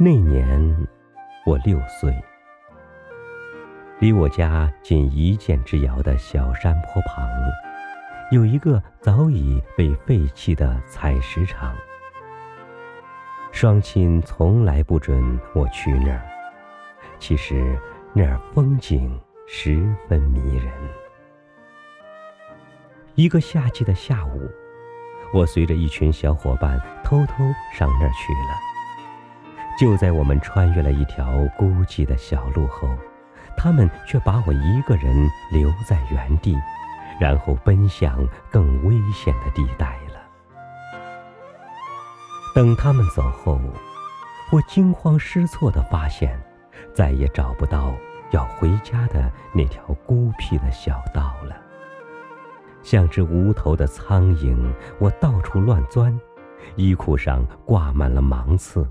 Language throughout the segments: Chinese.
那年我六岁，离我家仅一箭之遥的小山坡旁，有一个早已被废弃的采石场。双亲从来不准我去那儿，其实那儿风景十分迷人。一个夏季的下午，我随着一群小伙伴偷偷上那儿去了。就在我们穿越了一条孤寂的小路后，他们却把我一个人留在原地，然后奔向更危险的地带了。等他们走后，我惊慌失措地发现，再也找不到要回家的那条孤僻的小道了。像只无头的苍蝇，我到处乱钻，衣裤上挂满了芒刺。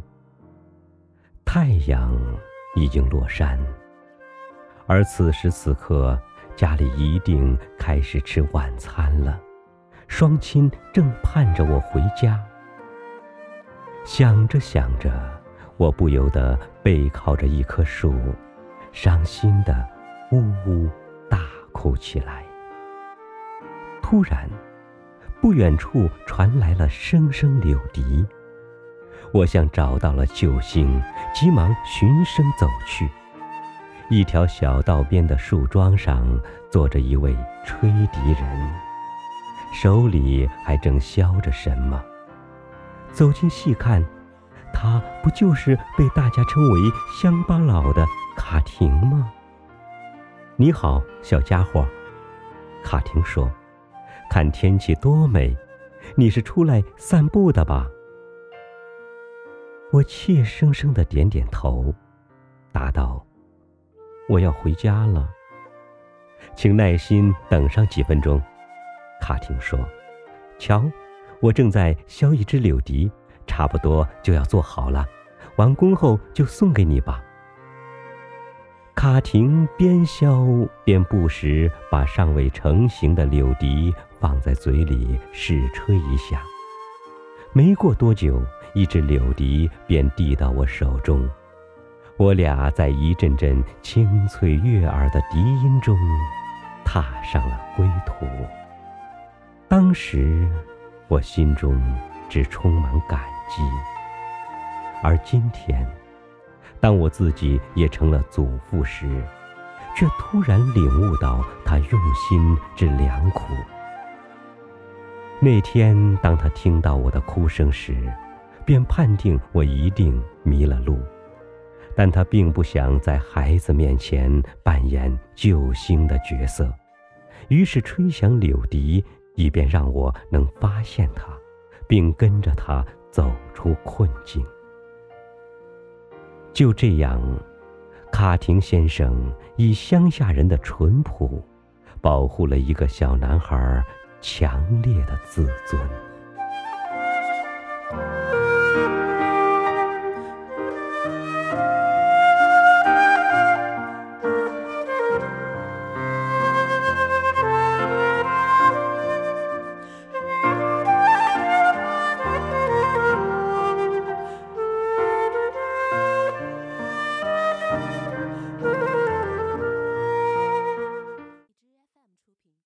太阳已经落山，而此时此刻，家里一定开始吃晚餐了。双亲正盼着我回家。想着想着，我不由得背靠着一棵树，伤心的呜呜大哭起来。突然，不远处传来了声声柳笛。我像找到了救星，急忙循声走去。一条小道边的树桩上坐着一位吹笛人，手里还正削着什么。走近细看，他不就是被大家称为乡巴佬的卡廷吗？你好，小家伙，卡廷说：“看天气多美，你是出来散步的吧？”我怯生生的点点头，答道：“我要回家了，请耐心等上几分钟。”卡廷说：“瞧，我正在削一支柳笛，差不多就要做好了，完工后就送给你吧。”卡廷边削边不时把尚未成型的柳笛放在嘴里试吹一下。没过多久。一支柳笛便递到我手中，我俩在一阵阵清脆悦耳的笛音中，踏上了归途。当时，我心中只充满感激。而今天，当我自己也成了祖父时，却突然领悟到他用心之良苦。那天，当他听到我的哭声时，便判定我一定迷了路，但他并不想在孩子面前扮演救星的角色，于是吹响柳笛，以便让我能发现他，并跟着他走出困境。就这样，卡廷先生以乡下人的淳朴，保护了一个小男孩强烈的自尊。